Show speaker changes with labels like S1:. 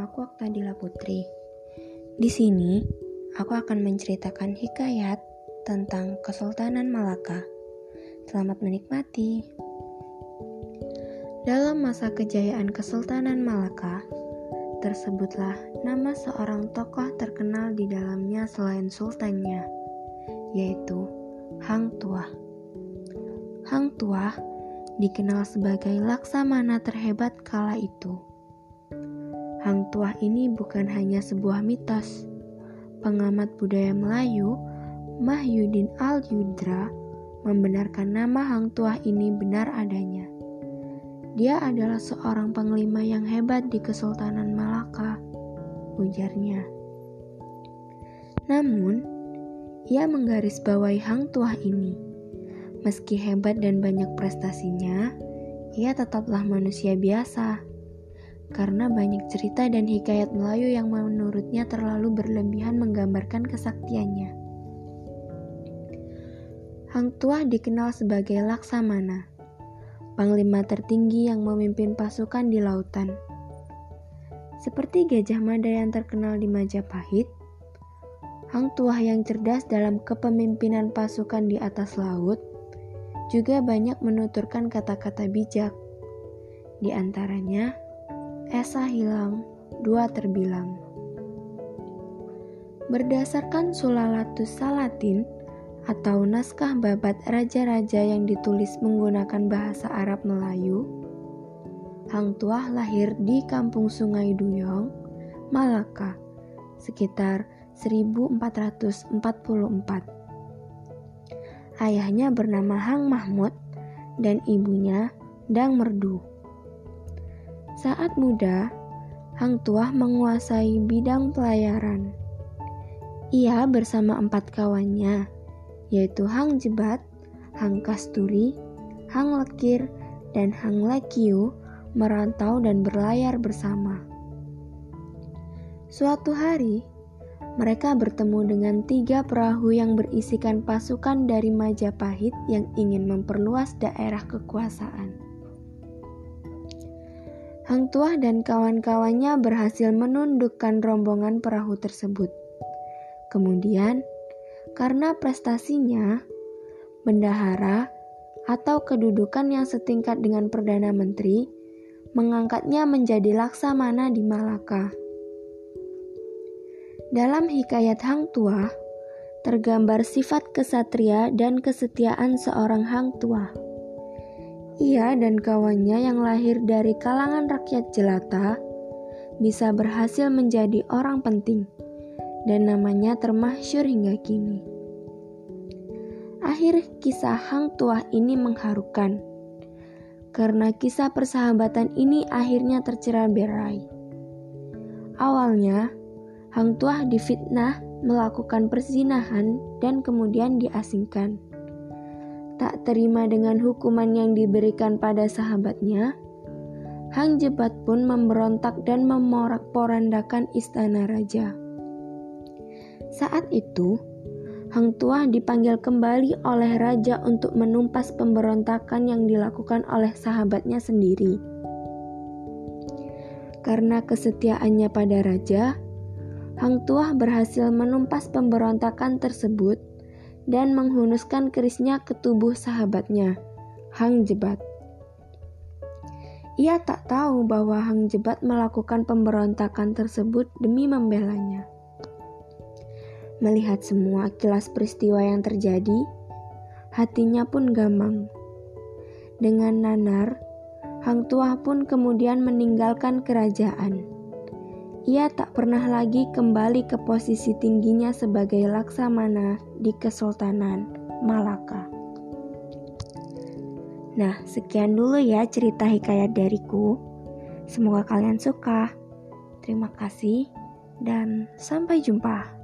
S1: aku Oktadila Putri. Di sini, aku akan menceritakan hikayat tentang Kesultanan Malaka. Selamat menikmati. Dalam masa kejayaan Kesultanan Malaka, tersebutlah nama seorang tokoh terkenal di dalamnya selain sultannya, yaitu Hang Tuah. Hang Tuah dikenal sebagai laksamana terhebat kala itu. Hang Tuah ini bukan hanya sebuah mitos. Pengamat budaya Melayu, Mahyudin Al-Yudra, membenarkan nama Hang Tuah ini benar adanya. Dia adalah seorang panglima yang hebat di Kesultanan Malaka, ujarnya. Namun, ia menggarisbawahi Hang Tuah ini. Meski hebat dan banyak prestasinya, ia tetaplah manusia biasa karena banyak cerita dan hikayat Melayu yang menurutnya terlalu berlebihan menggambarkan kesaktiannya. Hang Tuah dikenal sebagai Laksamana, panglima tertinggi yang memimpin pasukan di lautan. Seperti Gajah Mada yang terkenal di Majapahit, Hang Tuah yang cerdas dalam kepemimpinan pasukan di atas laut juga banyak menuturkan kata-kata bijak. Di antaranya, Esa hilang, dua terbilang. Berdasarkan Sulalatus Salatin atau naskah babat raja-raja yang ditulis menggunakan bahasa Arab Melayu, Hang Tuah lahir di kampung Sungai Duyong, Malaka, sekitar 1444. Ayahnya bernama Hang Mahmud dan ibunya Dang Merdu. Saat muda, Hang Tuah menguasai bidang pelayaran. Ia bersama empat kawannya, yaitu Hang Jebat, Hang Kasturi, Hang Lekir, dan Hang Lekiu merantau dan berlayar bersama. Suatu hari, mereka bertemu dengan tiga perahu yang berisikan pasukan dari Majapahit yang ingin memperluas daerah kekuasaan. Hang Tuah dan kawan-kawannya berhasil menundukkan rombongan perahu tersebut. Kemudian, karena prestasinya, bendahara atau kedudukan yang setingkat dengan Perdana Menteri mengangkatnya menjadi laksamana di Malaka. Dalam hikayat Hang Tuah, tergambar sifat kesatria dan kesetiaan seorang Hang Tuah. Ia dan kawannya yang lahir dari kalangan rakyat jelata bisa berhasil menjadi orang penting dan namanya termasyur hingga kini. Akhir kisah Hang Tuah ini mengharukan karena kisah persahabatan ini akhirnya tercerai berai. Awalnya, Hang Tuah difitnah melakukan perzinahan dan kemudian diasingkan tak terima dengan hukuman yang diberikan pada sahabatnya, Hang Jebat pun memberontak dan memorak-porandakan istana raja. Saat itu, Hang Tuah dipanggil kembali oleh raja untuk menumpas pemberontakan yang dilakukan oleh sahabatnya sendiri. Karena kesetiaannya pada raja, Hang Tuah berhasil menumpas pemberontakan tersebut dan menghunuskan kerisnya ke tubuh sahabatnya, Hang Jebat. Ia tak tahu bahwa Hang Jebat melakukan pemberontakan tersebut demi membelanya. Melihat semua kilas peristiwa yang terjadi, hatinya pun gamang. Dengan nanar, Hang Tuah pun kemudian meninggalkan kerajaan ia tak pernah lagi kembali ke posisi tingginya sebagai laksamana di Kesultanan Malaka. Nah, sekian dulu ya cerita hikayat dariku. Semoga kalian suka. Terima kasih dan sampai jumpa.